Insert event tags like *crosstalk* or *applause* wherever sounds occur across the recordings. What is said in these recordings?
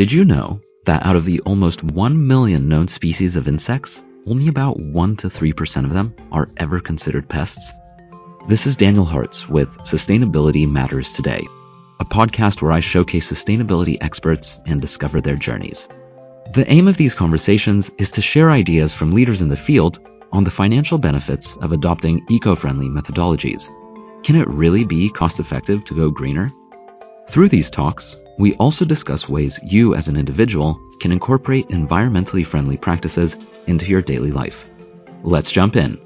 Did you know that out of the almost 1 million known species of insects, only about 1 to 3% of them are ever considered pests? This is Daniel Hartz with Sustainability Matters Today, a podcast where I showcase sustainability experts and discover their journeys. The aim of these conversations is to share ideas from leaders in the field on the financial benefits of adopting eco friendly methodologies. Can it really be cost effective to go greener? Through these talks, we also discuss ways you as an individual can incorporate environmentally friendly practices into your daily life. Let's jump in.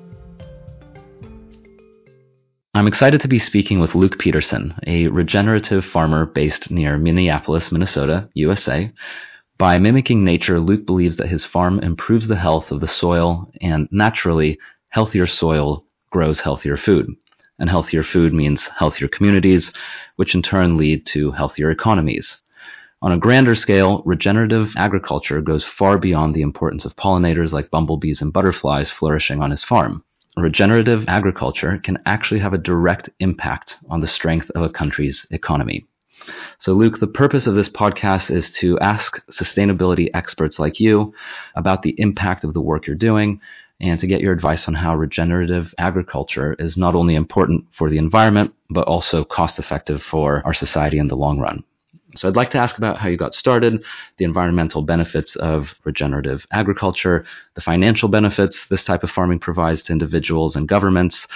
I'm excited to be speaking with Luke Peterson, a regenerative farmer based near Minneapolis, Minnesota, USA. By mimicking nature, Luke believes that his farm improves the health of the soil, and naturally, healthier soil grows healthier food. And healthier food means healthier communities, which in turn lead to healthier economies. On a grander scale, regenerative agriculture goes far beyond the importance of pollinators like bumblebees and butterflies flourishing on his farm. Regenerative agriculture can actually have a direct impact on the strength of a country's economy. So, Luke, the purpose of this podcast is to ask sustainability experts like you about the impact of the work you're doing and to get your advice on how regenerative agriculture is not only important for the environment, but also cost effective for our society in the long run. So I'd like to ask about how you got started, the environmental benefits of regenerative agriculture, the financial benefits this type of farming provides to individuals and governments,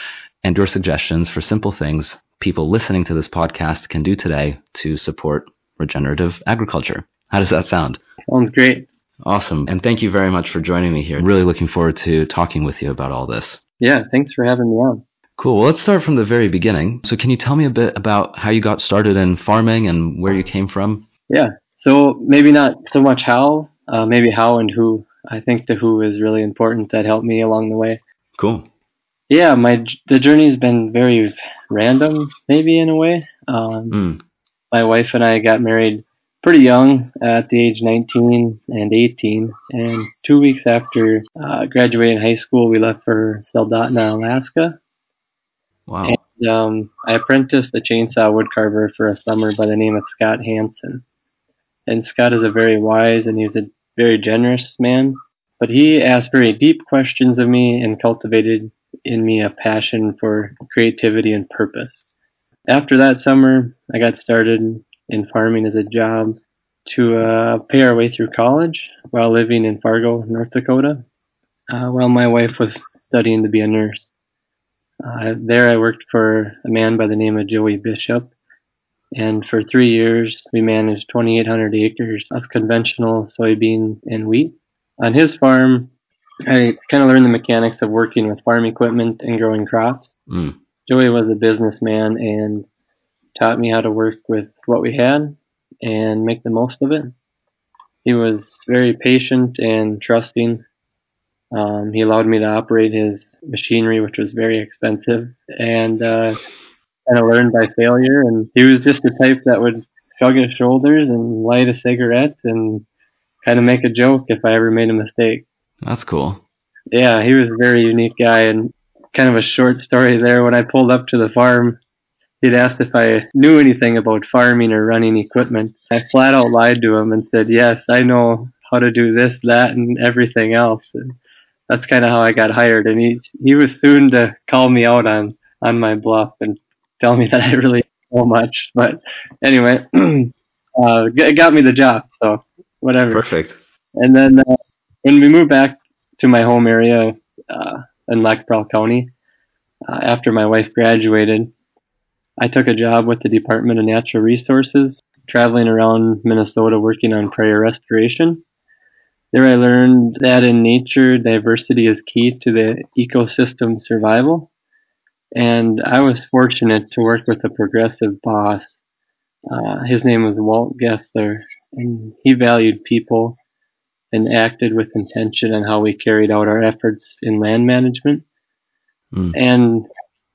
and your suggestions for simple things people listening to this podcast can do today to support regenerative agriculture. How does that sound? Sounds great. Awesome. And thank you very much for joining me here. Really looking forward to talking with you about all this. Yeah, thanks for having me on. Cool. Well, let's start from the very beginning. So, can you tell me a bit about how you got started in farming and where you came from? Yeah. So, maybe not so much how, uh, maybe how and who. I think the who is really important. That helped me along the way. Cool. Yeah, my the journey's been very random, maybe in a way. Um, mm. My wife and I got married pretty young, at the age 19 and 18. And two weeks after uh, graduating high school, we left for Soldotna, Alaska. Wow. And um, I apprenticed a chainsaw woodcarver for a summer by the name of Scott Hansen. And Scott is a very wise and he's a very generous man. But he asked very deep questions of me and cultivated in me a passion for creativity and purpose. After that summer, I got started in farming as a job to uh, pay our way through college while living in Fargo, North Dakota, uh, while my wife was studying to be a nurse. Uh, there I worked for a man by the name of Joey Bishop. And for three years, we managed 2,800 acres of conventional soybean and wheat. On his farm, I kind of learned the mechanics of working with farm equipment and growing crops. Mm. Joey was a businessman and taught me how to work with what we had and make the most of it. He was very patient and trusting um, he allowed me to operate his machinery, which was very expensive, and uh, kind of learned by failure. And he was just the type that would shrug his shoulders and light a cigarette and kind of make a joke if I ever made a mistake. That's cool. Yeah, he was a very unique guy, and kind of a short story there. When I pulled up to the farm, he'd asked if I knew anything about farming or running equipment. I flat out lied to him and said, "Yes, I know how to do this, that, and everything else." And that's kind of how I got hired. And he he was soon to call me out on on my bluff and tell me *laughs* that I really know much. But anyway, *clears throat* uh, it got me the job. So whatever. Perfect. And then uh, when we moved back to my home area uh, in Lac County uh, after my wife graduated, I took a job with the Department of Natural Resources, traveling around Minnesota working on prairie restoration. There I learned that in nature, diversity is key to the ecosystem survival. And I was fortunate to work with a progressive boss. Uh, his name was Walt Gessler, and he valued people and acted with intention on how we carried out our efforts in land management. Mm. And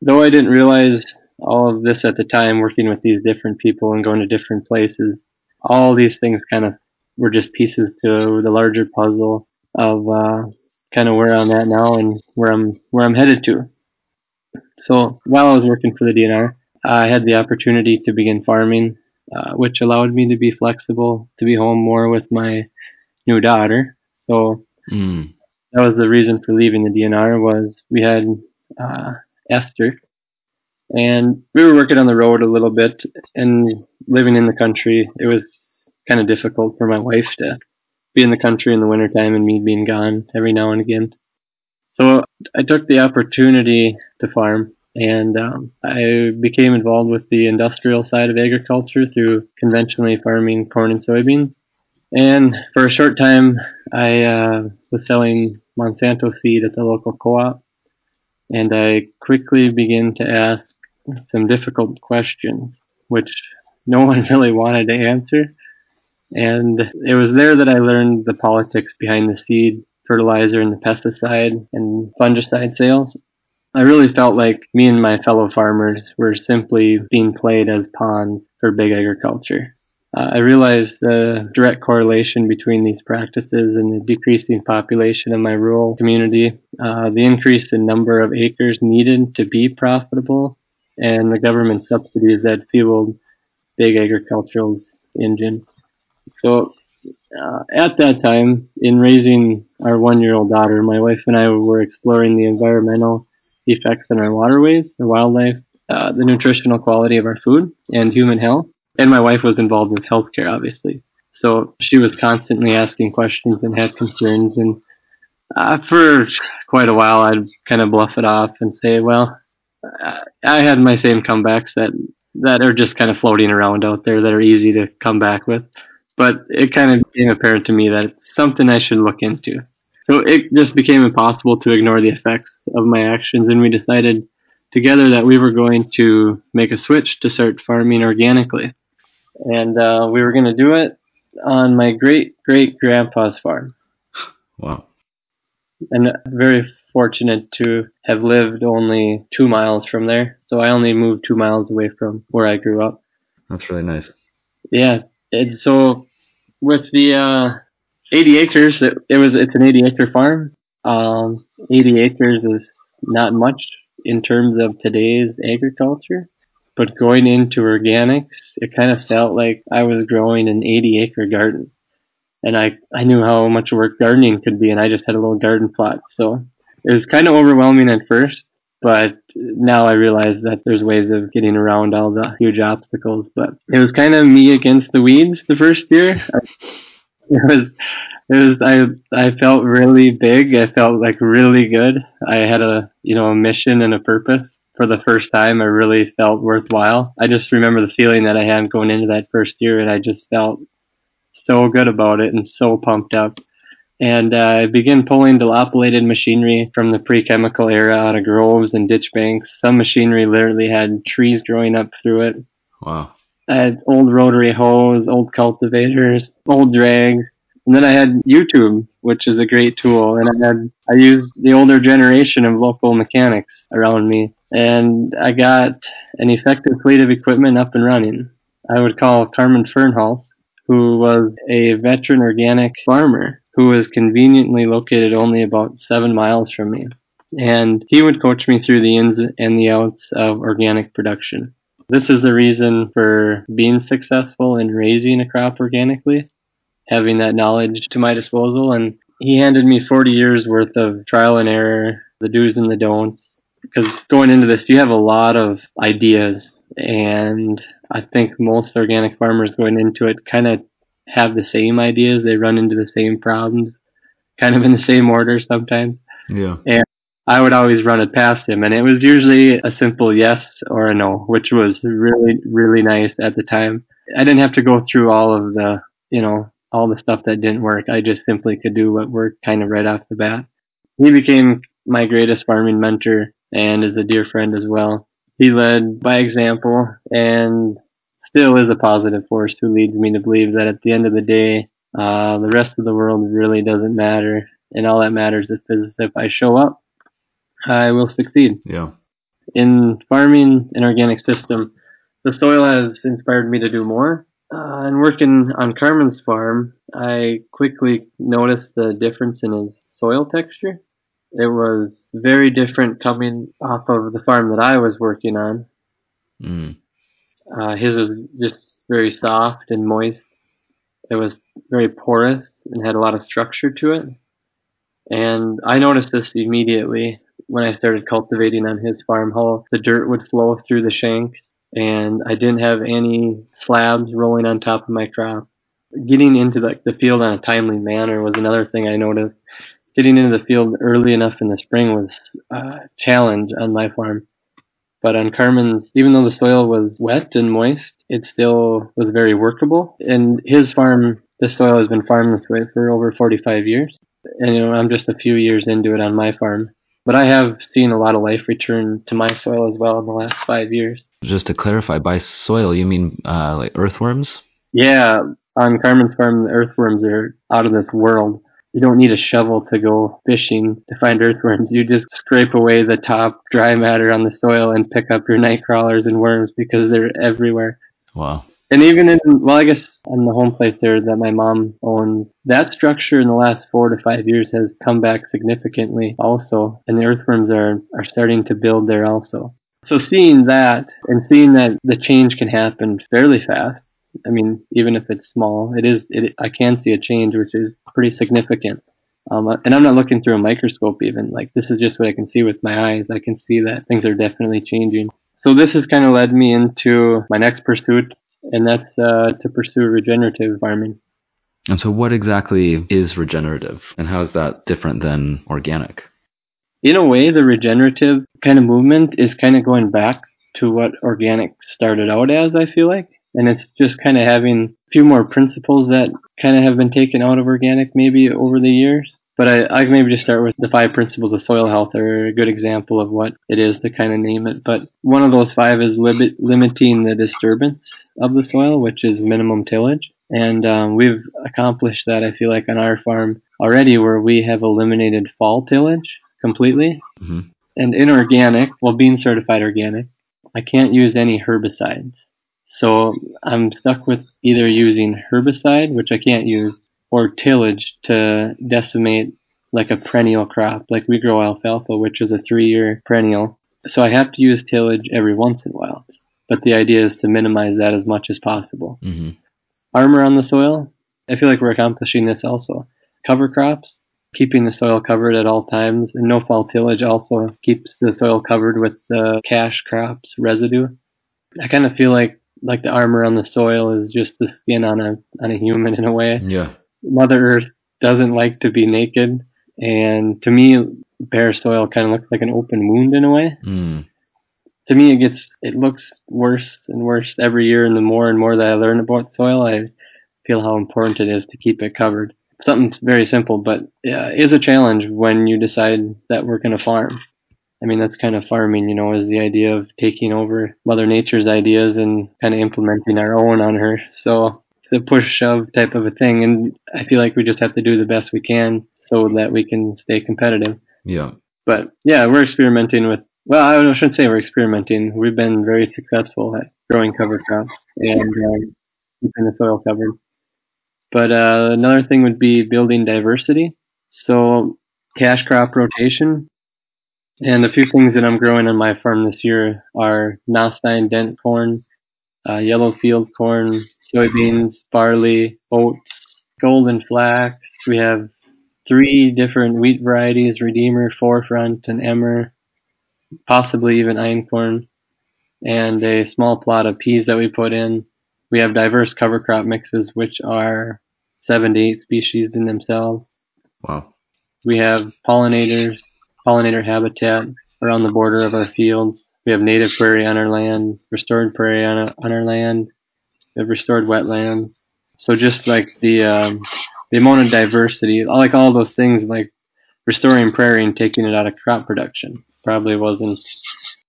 though I didn't realize all of this at the time, working with these different people and going to different places, all these things kind of were just pieces to the larger puzzle of uh, kind of where I'm at now and where I'm where I'm headed to. So while I was working for the DNR, I had the opportunity to begin farming uh, which allowed me to be flexible, to be home more with my new daughter. So Mm. that was the reason for leaving the DNR was we had uh, Esther, and we were working on the road a little bit and living in the country. It was kind of difficult for my wife to be in the country in the wintertime and me being gone every now and again. So I took the opportunity to farm and um, I became involved with the industrial side of agriculture through conventionally farming corn and soybeans. And for a short time, I uh, was selling Monsanto seed at the local co-op, and I quickly began to ask some difficult questions, which no one *laughs* really wanted to answer. And it was there that I learned the politics behind the seed, fertilizer, and the pesticide and fungicide sales. I really felt like me and my fellow farmers were simply being played as pawns for big agriculture. Uh, I realized the direct correlation between these practices and the decreasing population of my rural community, uh, the increase in number of acres needed to be profitable, and the government subsidies that fueled big agricultural's engine. So uh, at that time, in raising our one-year-old daughter, my wife and I were exploring the environmental effects on our waterways, the wildlife, uh, the nutritional quality of our food, and human health. And my wife was involved with healthcare, obviously. So she was constantly asking questions and had concerns. And uh, for quite a while, I'd kind of bluff it off and say, well, I had my same comebacks that that are just kind of floating around out there that are easy to come back with. But it kind of became apparent to me that it's something I should look into. So it just became impossible to ignore the effects of my actions, and we decided together that we were going to make a switch to start farming organically. And uh, we were going to do it on my great great grandpa's farm. Wow. And very fortunate to have lived only two miles from there. So I only moved two miles away from where I grew up. That's really nice. Yeah. And so with the uh, 80 acres, it, it was it's an 80 acre farm. Um, 80 acres is not much in terms of today's agriculture, but going into organics, it kind of felt like I was growing an 80 acre garden. And I, I knew how much work gardening could be, and I just had a little garden plot. So it was kind of overwhelming at first, but now I realize that there's ways of getting around all the huge obstacles. But it was kind of me against the weeds the first year. *laughs* It was, it was, I, I felt really big. I felt like really good. I had a, you know, a mission and a purpose. For the first time, I really felt worthwhile. I just remember the feeling that I had going into that first year, and I just felt so good about it and so pumped up. And uh, I began pulling dilapidated machinery from the pre-chemical era out of groves and ditch banks. Some machinery literally had trees growing up through it. Wow. I had old rotary hoes, old cultivators, old drags, and then I had YouTube, which is a great tool. And I had I used the older generation of local mechanics around me, and I got an effective fleet of equipment up and running. I would call Carmen Fernholz, who was a veteran organic farmer who was conveniently located only about seven miles from me. And he would coach me through the ins and the outs of organic production. This is the reason for being successful in raising a crop organically, having that knowledge to my disposal. And he handed me 40 years worth of trial and error, the do's and the don'ts. Because going into this, you have a lot of ideas. And I think most organic farmers going into it kind of have the same ideas. They run into the same problems, kind of in the same order sometimes. Yeah. And I would always run it past him, and it was usually a simple yes or a no, which was really, really nice at the time. I didn't have to go through all of the, you know, all the stuff that didn't work. I just simply could do what worked kind of right off the bat. He became my greatest farming mentor and is a dear friend as well. He led by example and still is a positive force who leads me to believe that at the end of the day, uh, the rest of the world really doesn't matter. And all that matters is if I show up, I will succeed. Yeah. In farming an organic system, the soil has inspired me to do more. Uh, and working on Carmen's farm, I quickly noticed the difference in his soil texture. It was very different coming off of the farm that I was working on. Mm. Uh, his was just very soft and moist. It was very porous and had a lot of structure to it. And I noticed this immediately when I started cultivating on his farm, how the dirt would flow through the shanks and I didn't have any slabs rolling on top of my crop. Getting into the, the field on a timely manner was another thing I noticed. Getting into the field early enough in the spring was a challenge on my farm. But on Carmen's, even though the soil was wet and moist, it still was very workable. And his farm, the soil has been farmed this way for over 45 years. And you know, I'm just a few years into it on my farm. But I have seen a lot of life return to my soil as well in the last five years. Just to clarify, by soil you mean uh, like earthworms? Yeah, on Carmen's farm, the earthworms are out of this world. You don't need a shovel to go fishing to find earthworms. You just scrape away the top dry matter on the soil and pick up your night crawlers and worms because they're everywhere. Wow. And even in, well, I guess on the home place there that my mom owns, that structure in the last four to five years has come back significantly also. And the earthworms are, are starting to build there also. So seeing that and seeing that the change can happen fairly fast, I mean, even if it's small, it is, it, I can see a change, which is pretty significant. Um, and I'm not looking through a microscope even. Like this is just what I can see with my eyes. I can see that things are definitely changing. So this has kind of led me into my next pursuit, and that's uh, to pursue regenerative farming. And so, what exactly is regenerative, and how is that different than organic? In a way, the regenerative kind of movement is kind of going back to what organic started out as, I feel like. And it's just kind of having a few more principles that kind of have been taken out of organic maybe over the years. But I, I maybe just start with the five principles of soil health are a good example of what it is to kind of name it. But one of those five is limit, limiting the disturbance of the soil, which is minimum tillage. And um, we've accomplished that, I feel like, on our farm already, where we have eliminated fall tillage completely. Mm-hmm. And in organic, well, being certified organic, I can't use any herbicides. So I'm stuck with either using herbicide, which I can't use, or tillage to decimate like a perennial crop. Like we grow alfalfa, which is a three year perennial. So I have to use tillage every once in a while. But the idea is to minimize that as much as possible. Mm-hmm. Armor on the soil, I feel like we're accomplishing this also. Cover crops, keeping the soil covered at all times, and no fall tillage also keeps the soil covered with the cash crops residue. I kind of feel like like the armor on the soil is just the skin on a on a human in a way. Yeah. Mother Earth doesn't like to be naked, and to me, bare soil kind of looks like an open wound in a way. Mm. To me, it gets it looks worse and worse every year, and the more and more that I learn about soil, I feel how important it is to keep it covered. Something very simple, but yeah, is a challenge when you decide that we're going to farm. I mean, that's kind of farming, you know, is the idea of taking over Mother Nature's ideas and kind of implementing our own on her. So it's a push shove type of a thing. And I feel like we just have to do the best we can so that we can stay competitive. Yeah. But yeah, we're experimenting with, well, I shouldn't say we're experimenting. We've been very successful at growing cover crops and um, keeping the soil covered. But uh, another thing would be building diversity. So cash crop rotation and a few things that I'm growing on my farm this year are Nothstine dent corn, uh, yellow field corn, soybeans, barley, oats, golden flax. We have three different wheat varieties, Redeemer, Forefront, and Emmer, possibly even einkorn, and a small plot of peas that we put in. We have diverse cover crop mixes, which are seven to eight species in themselves. Wow. We have pollinators, pollinator habitat around the border of our fields. We have native prairie on our land, restored prairie on, our, on our land. We have restored wetlands. So just like the um, the amount of diversity, like all those things, like restoring prairie and taking it out of crop production, probably wasn't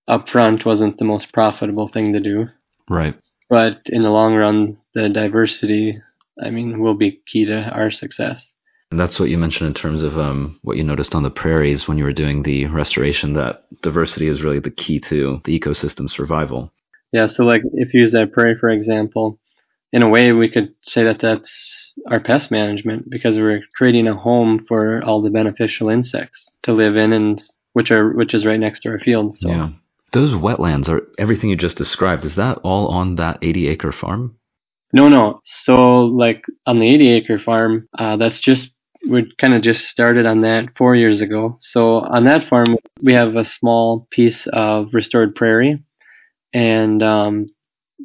upfront wasn't the most profitable thing to do. Right. But in the long run, the diversity, I mean, will be key to our success. And that's what you mentioned in terms of um, what you noticed on the prairies when you were doing the restoration, that diversity is really the key to the ecosystem survival. Yeah, so like if you use that prairie, for example, in a way we could say that that's our pest management because we're creating a home for all the beneficial insects to live in and which are which is right next to our field. So. Yeah. Those wetlands are everything you just described. Is that all on that 80 acre farm? No, no. So, like on the 80 acre farm, uh, that's just we kind of just started on that four years ago. So on that farm, we have a small piece of restored prairie, and um,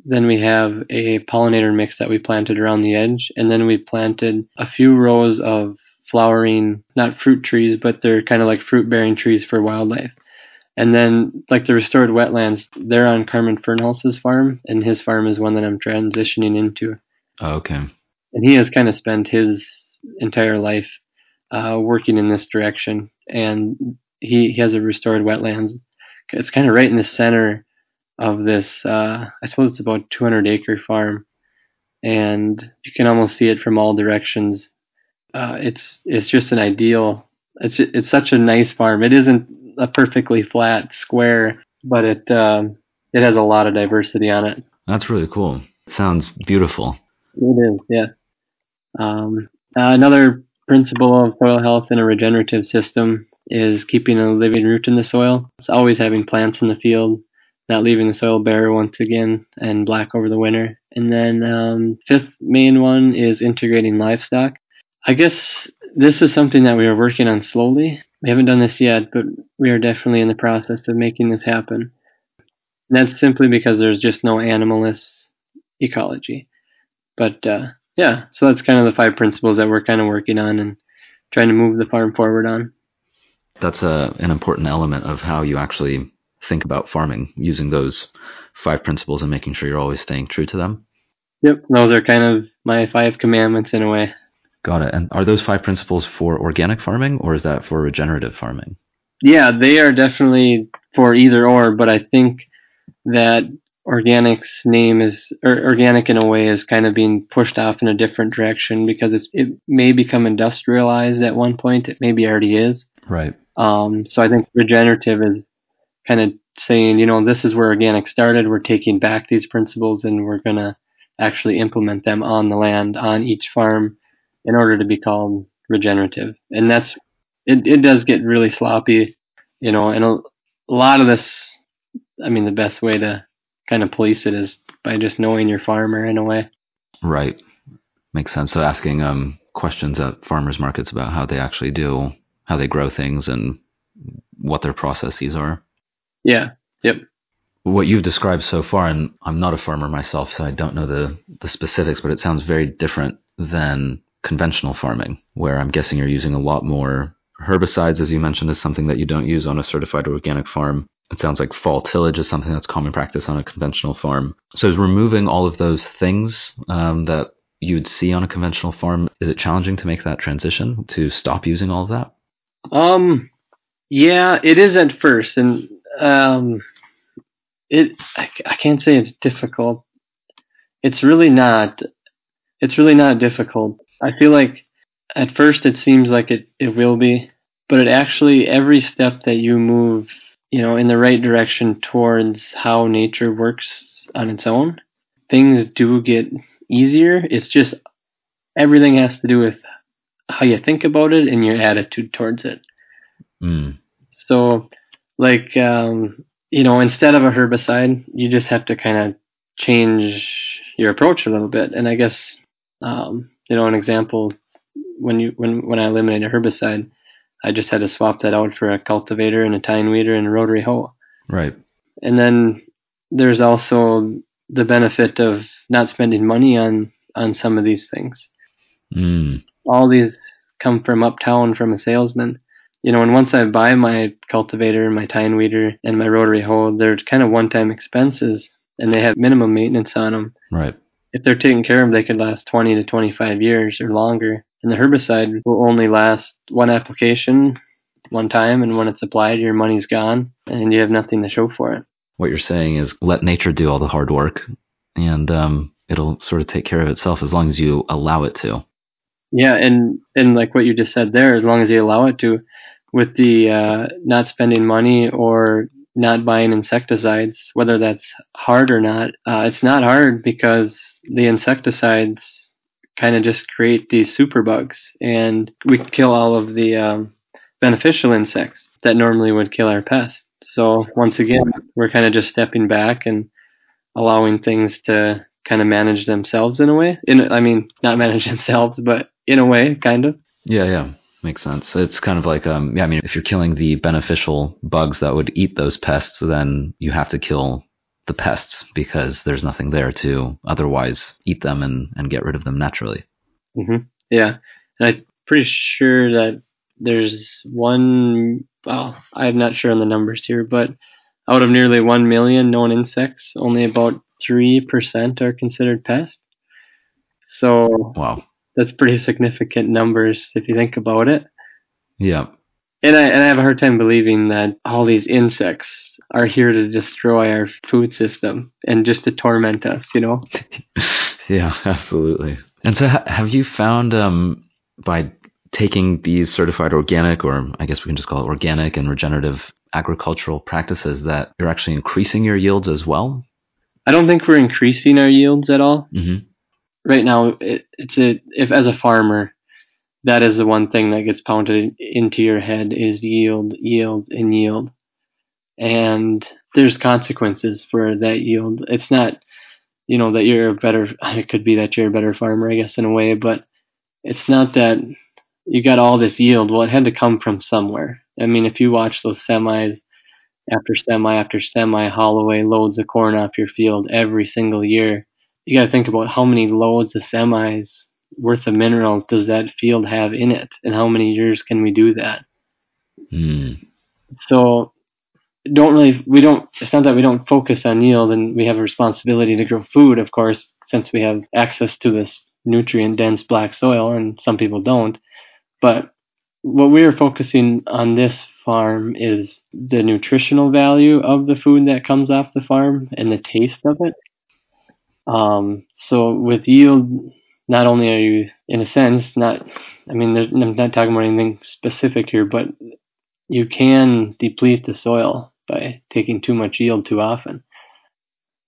then we have a pollinator mix that we planted around the edge, and then we planted a few rows of flowering, not fruit trees, but they're kind of like fruit bearing trees for wildlife. And then, like the restored wetlands, they're on Carmen Fernholz's farm, and his farm is one that I'm transitioning into. Oh, okay. And he has kind of spent his entire life uh, working in this direction, and he, he has a restored wetlands. It's kind of right in the center of this. Uh, I suppose it's about 200 acre farm, and you can almost see it from all directions. Uh, it's it's just an ideal. It's it's such a nice farm. It isn't a perfectly flat square, but it um, it has a lot of diversity on it. That's really cool. Sounds beautiful. It is, yeah. Um, uh, another principle of soil health in a regenerative system is keeping a living root in the soil. It's always having plants in the field, not leaving the soil bare once again and black over the winter. And then um, fifth main one is integrating livestock. I guess this is something that we are working on slowly. We haven't done this yet, but we are definitely in the process of making this happen. And that's simply because there's just no animalist ecology. But uh, yeah, so that's kind of the five principles that we're kind of working on and trying to move the farm forward on. That's a, an important element of how you actually think about farming, using those five principles and making sure you're always staying true to them. Yep, those are kind of my five commandments in a way. Got it. And are those five principles for organic farming or is that for regenerative farming? Yeah, they are definitely for either or, but I think that organic's name is or organic in a way is kind of being pushed off in a different direction because it's it may become industrialized at one point. It maybe already is. Right. Um, so I think regenerative is kind of saying, you know, this is where organic started. We're taking back these principles and we're gonna actually implement them on the land on each farm in order to be called regenerative. And that's it. It does get really sloppy, you know. And a, a lot of this, I mean, the best way to kind of police it is by just knowing your farmer in a way. Right. Makes sense. So asking um, questions at farmers markets about how they actually do, how they grow things, and what their processes are. Yeah. Yep. What you've described so far, and I'm not a farmer myself, so I don't know the, the specifics, but it sounds very different than conventional farming, where I'm guessing you're using a lot more herbicides, as you mentioned, is something that you don't use on a certified organic farm. It sounds like fall tillage is something that's common practice on a conventional farm. So, is removing all of those things um, that you'd see on a conventional farm, is it challenging to make that transition to stop using all of that? Um, yeah, it is at first, and um, it I, I can't say it's difficult. It's really not. It's really not difficult. I feel like at first it seems like it, it will be, but it actually every step that you move, you know, in the right direction towards how nature works on its own, things do get easier. It's just everything has to do with how you think about it and your attitude towards it. Mm. So, like, um, you know, instead of a herbicide, you just have to kind of change your approach a little bit. And I guess, um, you know, an example when you when when I eliminated herbicide, I just had to swap that out for a cultivator and a tine weeder and a rotary hoe. Right. And then there's also the benefit of not spending money on on some of these things. Mm. All these come from uptown from a salesman. You know, and once I buy my cultivator, my tine weeder, and my rotary hoe, they're kind of one-time expenses, and they have minimum maintenance on them. Right. If they're taken care of, they could last 20 to 25 years or longer. And the herbicide will only last one application, one time, and when it's applied, your money's gone, and you have nothing to show for it. What you're saying is let nature do all the hard work, and um, it'll sort of take care of itself as long as you allow it to. Yeah, and and like what you just said there, as long as you allow it to, with the uh, not spending money or not buying insecticides, whether that's hard or not, uh, it's not hard because the insecticides kind of just create these superbugs, and we kill all of the um, beneficial insects that normally would kill our pests. So once again, we're kind of just stepping back and allowing things to kind of manage themselves in a way. In I mean, not manage *laughs* themselves, but in a way, kind of. Yeah, yeah. Makes sense. It's kind of like, um, yeah, I mean, if you're killing the beneficial bugs that would eat those pests, then you have to kill the pests because there's nothing there to otherwise eat them and, and get rid of them naturally. Mm-hmm. Yeah, and I'm pretty sure that there's one. Well, I'm not sure on the numbers here, but out of nearly one million known insects, only about three percent are considered pests. So Wow. That's pretty significant numbers if you think about it. Yeah. And I and I have a hard time believing that all these insects are here to destroy our food system and just to torment us, you know. *laughs* Yeah, absolutely. And so, ha- have you found um, by taking these certified organic, or I guess we can just call it organic and regenerative agricultural practices, that you're actually increasing your yields as well? I don't think we're increasing our yields at all. Mm-hmm. Right now it, it's a if as a farmer that is the one thing that gets pounded into your head is yield yield and yield. And there's consequences for that yield. It's not you know that you're a better *laughs* it could be that you're a better farmer i guess in a way but it's not that you got all this yield. Well it had to come from somewhere. I mean if you watch those semis after semi after semi haul away loads of corn off your field every single year you got to think about how many loads of semis worth of minerals does that field have in it and how many years can we do that? Mm. so don't really we don't it's not that we don't focus on yield and we have a responsibility to grow food of course since we have access to this nutrient dense black soil and some people don't. But what we are focusing on this farm is the nutritional value of the food that comes off the farm and the taste of it um, so with yield not only are you in a sense not i mean there's, i'm not talking about anything specific here but you can deplete the soil by taking too much yield too often.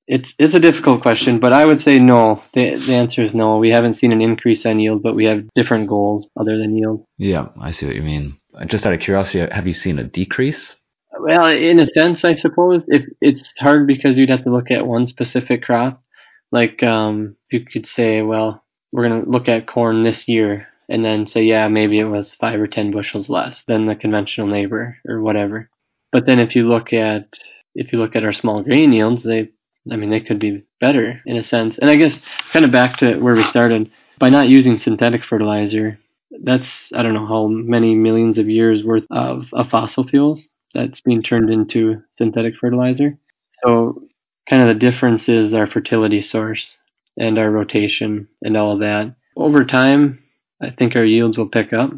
It's it's a difficult question, but I would say no. The, the answer is no. We haven't seen an increase on yield, but we have different goals other than yield. Yeah, I see what you mean. Just out of curiosity, have you seen a decrease? Well, in a sense, I suppose if it's hard because you'd have to look at one specific crop. Like um, you could say, well, we're going to look at corn this year, and then say, yeah, maybe it was five or ten bushels less than the conventional neighbor or whatever. But then if you look at if you look at our small grain yields, they I mean they could be better in a sense. And I guess kind of back to where we started by not using synthetic fertilizer. That's I don't know how many millions of years worth of, of fossil fuels that's being turned into synthetic fertilizer. So kind of the difference is our fertility source and our rotation and all of that. Over time, I think our yields will pick up.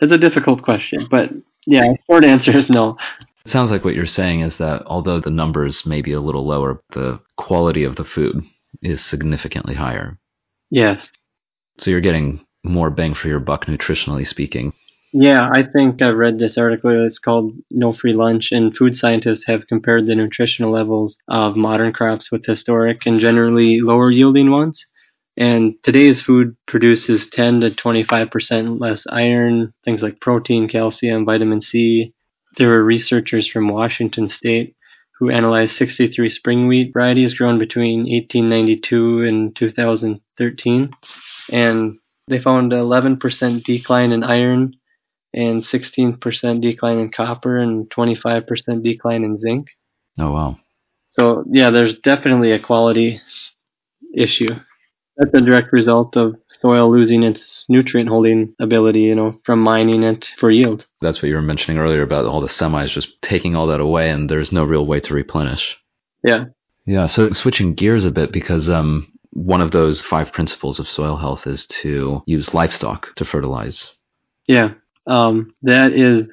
It's a difficult question, but yeah, short answer is no. It sounds like what you're saying is that although the numbers may be a little lower, the quality of the food is significantly higher. Yes. So you're getting more bang for your buck, nutritionally speaking. Yeah, I think I read this article. It's called No Free Lunch, and food scientists have compared the nutritional levels of modern crops with historic and generally lower yielding ones. And today's food produces 10 to 25% less iron, things like protein, calcium, vitamin C. There were researchers from Washington State who analyzed 63 spring wheat varieties grown between 1892 and 2013. And they found 11% decline in iron and 16% decline in copper and 25% decline in zinc. Oh, wow. So, yeah, there's definitely a quality issue. That's a direct result of soil losing its nutrient holding ability, you know, from mining it for yield. That's what you were mentioning earlier about all the semis just taking all that away and there's no real way to replenish. Yeah. Yeah, so switching gears a bit because um, one of those five principles of soil health is to use livestock to fertilize. Yeah. Um, that is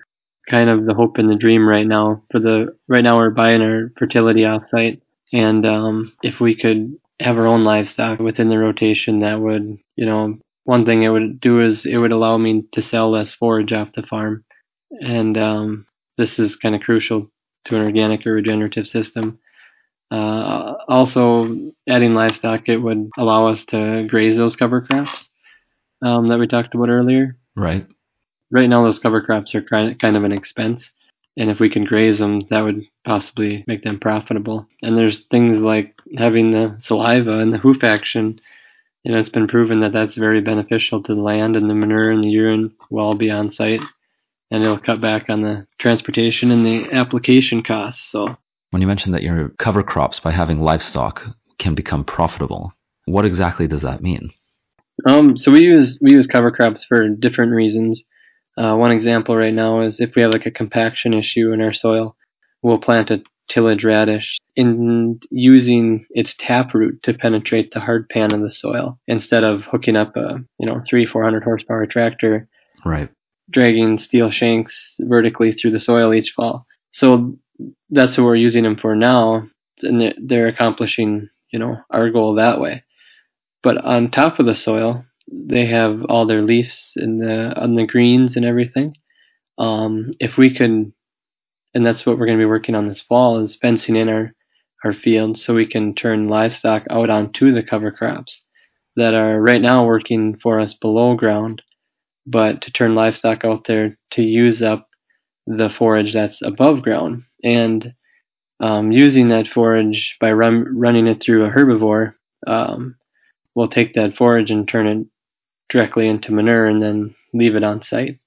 kind of the hope and the dream right now. For the right now, we're buying our fertility offsite, and um, if we could have our own livestock within the rotation, that would, you know, one thing it would do is it would allow me to sell less forage off the farm, and um, this is kind of crucial to an organic or regenerative system. Uh, also, adding livestock, it would allow us to graze those cover crops um, that we talked about earlier Right. Right now those cover crops are kind kind of an expense And if we can graze them, that would possibly make them profitable. And there's things like having the saliva and the hoof action. You know, it's been proven that that's very beneficial to the land, and the manure and the urine will all be on site, and it'll cut back on the transportation and the application costs. So, when you mentioned that your cover crops by having livestock can become profitable, what exactly does that mean? Um, so we use we use cover crops for different reasons. Uh, one example right now is if we have like a compaction issue in our soil, we'll plant a tillage radish in using its taproot to penetrate the hard pan of the soil instead of hooking up a you know three four hundred horsepower tractor, right, dragging steel shanks vertically through the soil each fall. So that's what we're using them for now, and they're accomplishing you know our goal that way. But on top of the soil, they have all their leaves and the on the greens and everything. Um, if we could, and that's what we're going to be working on this fall, is fencing in our our fields so we can turn livestock out onto the cover crops that are right now working for us below ground, but to turn livestock out there to use up the forage that's above ground and um, using that forage by run, running it through a herbivore um, we'll take that forage and turn it directly into manure and then leave it on site.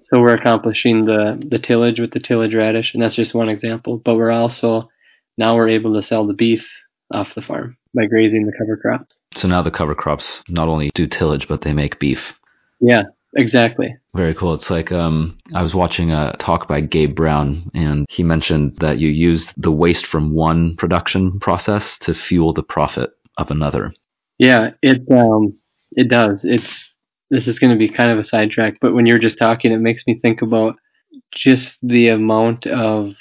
So we're accomplishing the, the tillage with the tillage radish, and that's just one example. But we're also now we're able to sell the beef off the farm by grazing the cover crops. So now the cover crops not only do tillage, but they make beef. Yeah, exactly. Very cool. It's like um, I was watching a talk by Gabe Brown, and he mentioned that you used the waste from one production process to fuel the profit of another. Yeah, it um, it does. It's this is going to be kind of a sidetrack, but when you're just talking, it makes me think about just the amount of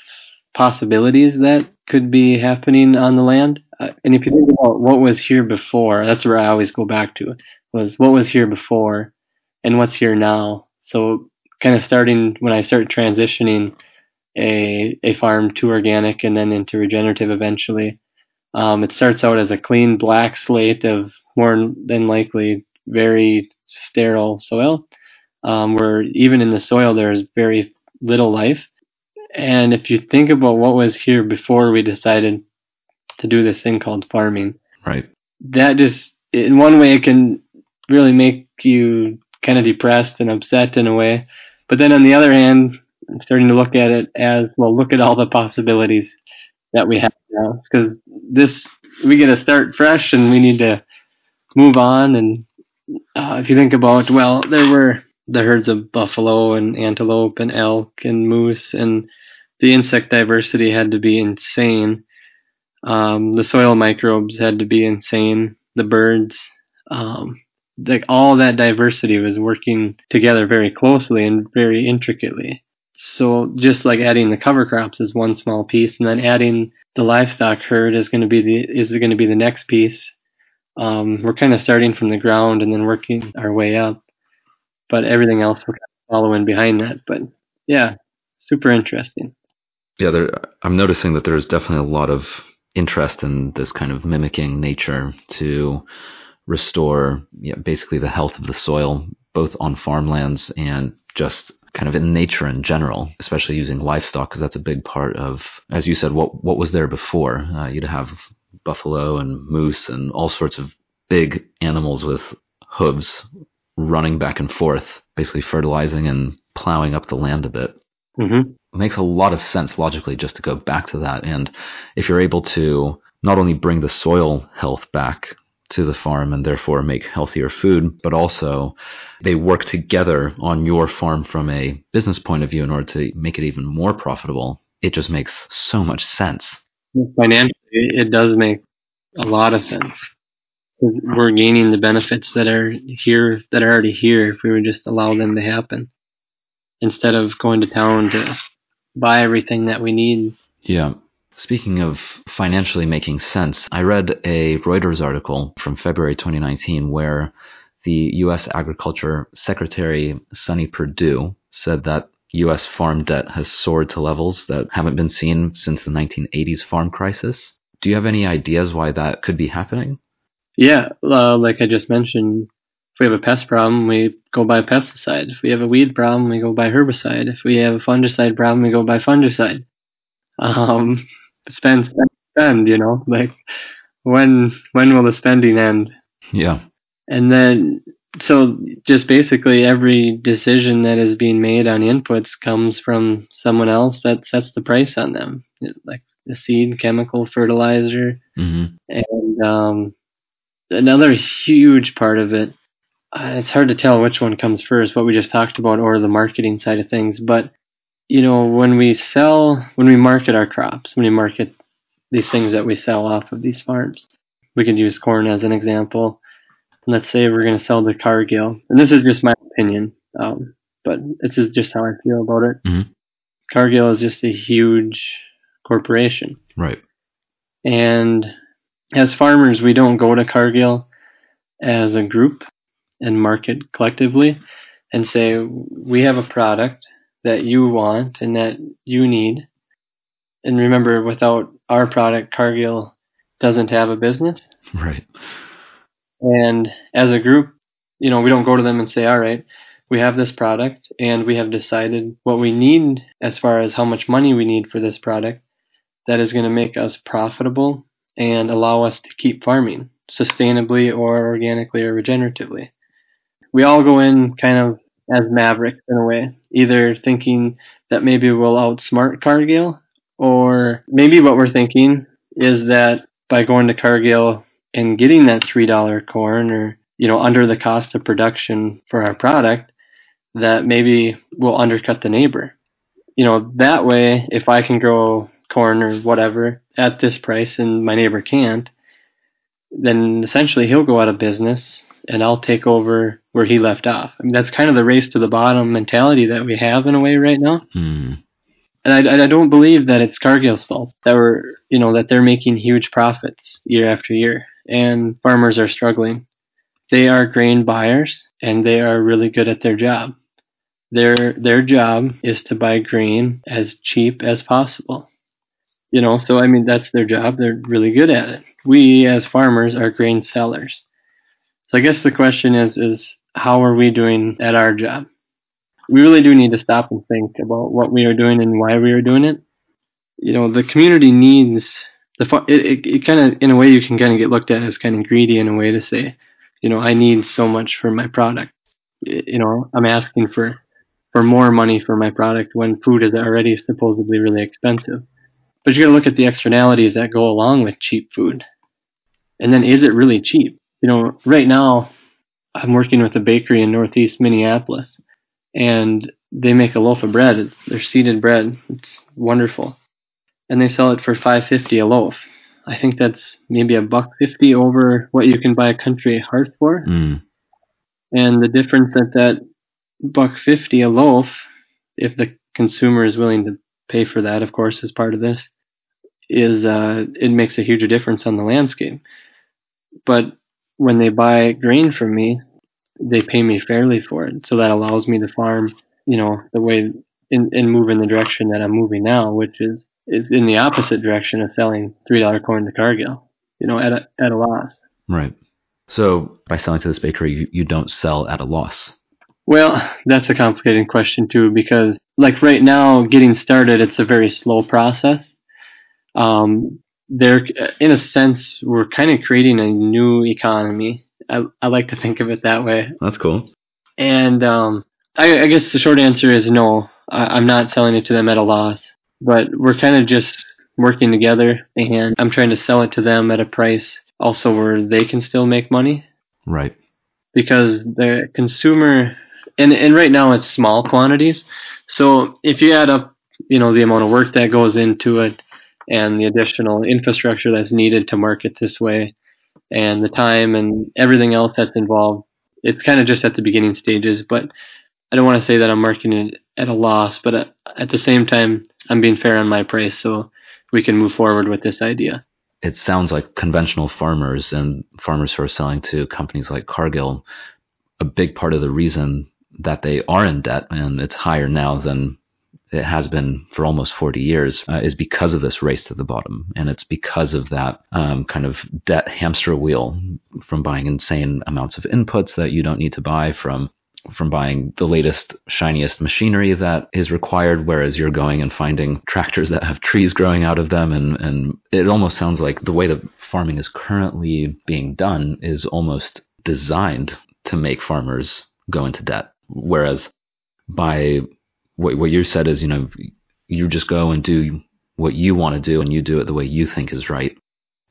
possibilities that could be happening on the land. Uh, and if you think about what was here before, that's where I always go back to was what was here before and what's here now. So kind of starting when I start transitioning a a farm to organic and then into regenerative eventually. Um, it starts out as a clean black slate of more than likely very sterile soil, um, where even in the soil there's very little life. And if you think about what was here before we decided to do this thing called farming, right? That just, in one way, it can really make you kind of depressed and upset in a way. But then on the other hand, I'm starting to look at it as well. Look at all the possibilities that we have now because this we get to start fresh and we need to move on. And uh, if you think about, well, there were the herds of buffalo and antelope and elk and moose, and the insect diversity had to be insane. Um, the soil microbes had to be insane. The birds, um, like all that diversity was working together very closely and very intricately. So just like adding the cover crops is one small piece, and then adding the livestock herd is going to be the is going to be the next piece. Um, we're kind of starting from the ground and then working our way up, but everything else will kind of follow in behind that. But yeah, super interesting. Yeah, there, I'm noticing that there's definitely a lot of interest in this kind of mimicking nature to restore basically the health of the soil, both on farmlands and just kind of in nature in general, especially using livestock, because that's a big part of, as you said, what what was there before. Uh, you'd have buffalo and moose and all sorts of big animals with hooves running back and forth, basically fertilizing and plowing up the land a bit. Mm-hmm. It makes a lot of sense logically just to go back to that. And if you're able to not only bring the soil health back to the farm and therefore make healthier food, but also they work together on your farm from a business point of view in order to make it even more profitable. It just makes so much sense. Financially, it does make a lot of sense. We're gaining the benefits that are here, that are already here, if we would just allow them to happen instead of going to town to buy everything that we need. Yeah. Speaking of financially making sense, I read a Reuters article from February 2019 where the U.S. Agriculture Secretary Sonny Perdue said that U.S. farm debt has soared to levels that haven't been seen since the 1980s farm crisis. Do you have any ideas why that could be happening? Yeah, uh, like I just mentioned, If we have a pest problem, we go buy pesticide. If we have a weed problem, we go buy herbicide. If we have a fungicide problem, we go buy fungicide. Um, spend, spend, spend. You know, like when when will the spending end? Yeah. And then so just basically every decision that is being made on inputs comes from someone else that sets the price on them, like the seed, chemical, fertilizer, hmm and um, another huge part of it. Uh, it's hard to tell which one comes first, what we just talked about, or the marketing side of things. But you know, when we sell, when we market our crops, when we market these things that we sell off of these farms, we could use corn as an example let's say we're going to sell to Cargill, and this is just my opinion, um, but this is just how I feel about it. Mhm. Cargill is just a huge corporation, Right. and as farmers, we don't go to Cargill as a group and market collectively and say we have a product that you want and that you need. And remember, without our product, Cargill doesn't have a business. Right. And as a group, you know, we don't go to them and say, all right, we have this product and we have decided what we need as far as how much money we need for this product that is going to make us profitable and allow us to keep farming sustainably or organically or regeneratively. We all go in kind of as mavericks in a way, either thinking that maybe we'll outsmart Cargill or maybe what we're thinking is that by going to Cargill and getting that three dollar corn or you know under the cost of production for our product that maybe we'll undercut the neighbor. You know that way if i can grow corn or whatever at this price and my neighbor can't then essentially he'll go out of business and i'll take over where he left off i mean that's kind of the race to the bottom mentality that we have in a way right now Hmm. and I, I don't believe that it's Cargill's fault that we're you know that they're making huge profits year after year and farmers are struggling. They are grain buyers and they are really good at their job. Their their job is to buy grain as cheap as possible. You know, so I mean that's their job. They're really good at it. We as farmers are grain sellers. So I guess the question is is how are we doing at our job? We really do need to stop and think about what we are doing and why we are doing it. You know, the community needs the far, it, it, it kind of in a way you can kind of get looked at as kind of greedy in a way to say, you know, I need so much for my product. You know, I'm asking for for more money for my product when food is already supposedly really expensive. But you got to look at the externalities that go along with cheap food. And then is it really cheap? You know, right now I'm working with a bakery in Northeast Minneapolis and they make a loaf of bread. They're seeded bread. It's wonderful and they sell it for five fifty a loaf. I think that's maybe a buck fifty over what you can buy a country hearth for. Hmm. And the difference that that buck fifty a loaf, if the consumer is willing to pay for that, of course, as part of this, is uh, it makes a huge difference on the landscape. But when they buy grain from me, they pay me fairly for it, so that allows me to farm, you know, the way in, and move in the direction that I'm moving now, which is is in the opposite direction of selling three dollar corn to Cargill, you know, at a at a loss. Right. So by selling to this bakery, you, you don't sell at a loss. Well, that's a complicated question too, because like right now, getting started, it's a very slow process. Um, there, in a sense, we're kind of creating a new economy. I, I like to think of it that way. That's cool. And um, I, I guess the short answer is no. I, I'm not selling it to them at a loss, but we're kind of just working together, and I'm trying to sell it to them at a price also where they can still make money Right. because the consumer and and right now it's small quantities. So if you add up, you know, the amount of work that goes into it and the additional infrastructure that's needed to market this way and the time and everything else that's involved, it's kind of just at the beginning stages, but I don't want to say that I'm marketing it at a loss, but at, at the same time, I'm being fair on my price so we can move forward with this idea. It sounds like conventional farmers and farmers who are selling to companies like Cargill, a big part of the reason that they are in debt and it's higher now than it has been for almost 40 years, uh, is because of this race to the bottom. And it's because of that um, kind of debt hamster wheel from buying insane amounts of inputs that you don't need to buy, from from buying the latest, shiniest machinery that is required, whereas you're going and finding tractors that have trees growing out of them. And, and it almost sounds like the way that farming is currently being done is almost designed to make farmers go into debt. Whereas by what, what you said is, you know, you just go and do what you want to do and you do it the way you think is right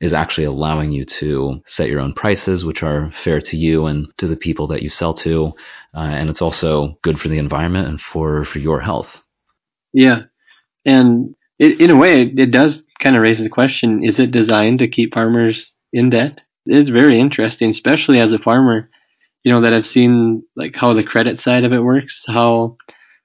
is actually allowing you to set your own prices, which are fair to you and to the people that you sell to. Uh, and it's also good for the environment and for, for your health. Yeah. And it, in a way, it does kind of raise the question is it designed to keep farmers in debt? It's very interesting, especially as a farmer, you know, that I've seen like how the credit side of it works, how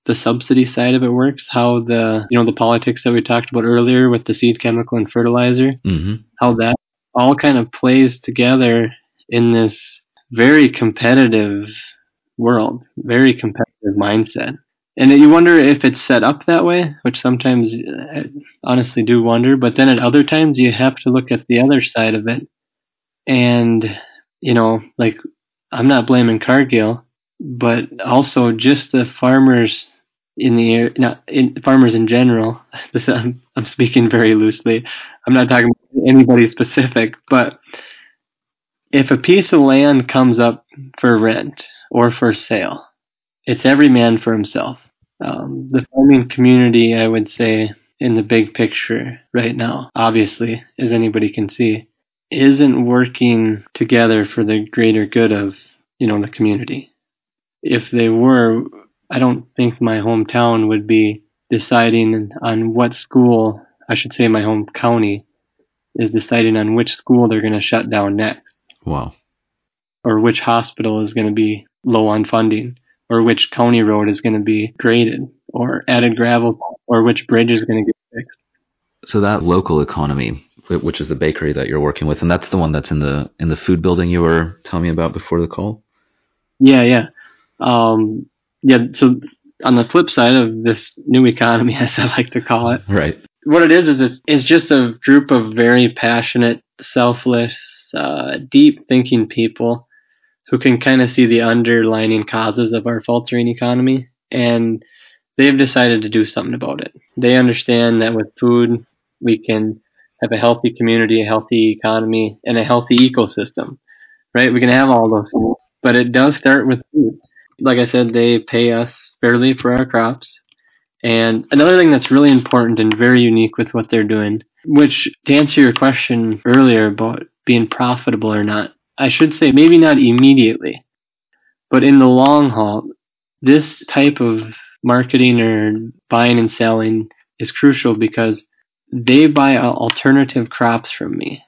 the subsidy side of it works, how the you know the politics that we talked about earlier with the seed chemical and fertilizer, mm-hmm. how that all kind of plays together in this very competitive world, very competitive mindset. And you wonder if it's set up that way, which sometimes I honestly do wonder. But then at other times, you have to look at the other side of it. And, you know, like, I'm not blaming Cargill, but also just the farmers in the air, not in farmers in general. *laughs* This I'm, I'm speaking very loosely. I'm not talking about anybody specific, but if a piece of land comes up for rent or for sale, it's every man for himself. Um, the farming community, I would say, in the big picture right now, obviously, as anybody can see, isn't working together for the greater good of you know the community. If they were, I don't think my hometown would be deciding on what school, I should say my home county, is deciding on which school they're going to shut down next. Wow. Or which hospital is going to be low on funding, or which county road is going to be graded, or added gravel, or which bridge is going to get fixed. So that local economy, which is the bakery that you're working with, and that's the one that's in the in the food building you were telling me about before the call. Yeah, yeah. Um, yeah, so on the flip side of this new economy, *laughs* as I like to call it, right? What it is is it's, it's just a group of very passionate, selfless, uh, deep thinking people who can kind of see the underlining causes of our faltering economy, and they've decided to do something about it. They understand that with food, we can have a healthy community, a healthy economy, and a healthy ecosystem. Right? We can have all those things, but it does start with food like I said, they pay us fairly for our crops. And another thing that's really important and very unique with what they're doing, which to answer your question earlier about being profitable or not, I should say maybe not immediately, but in the long haul, this type of marketing or buying and selling is crucial because they buy alternative crops from me.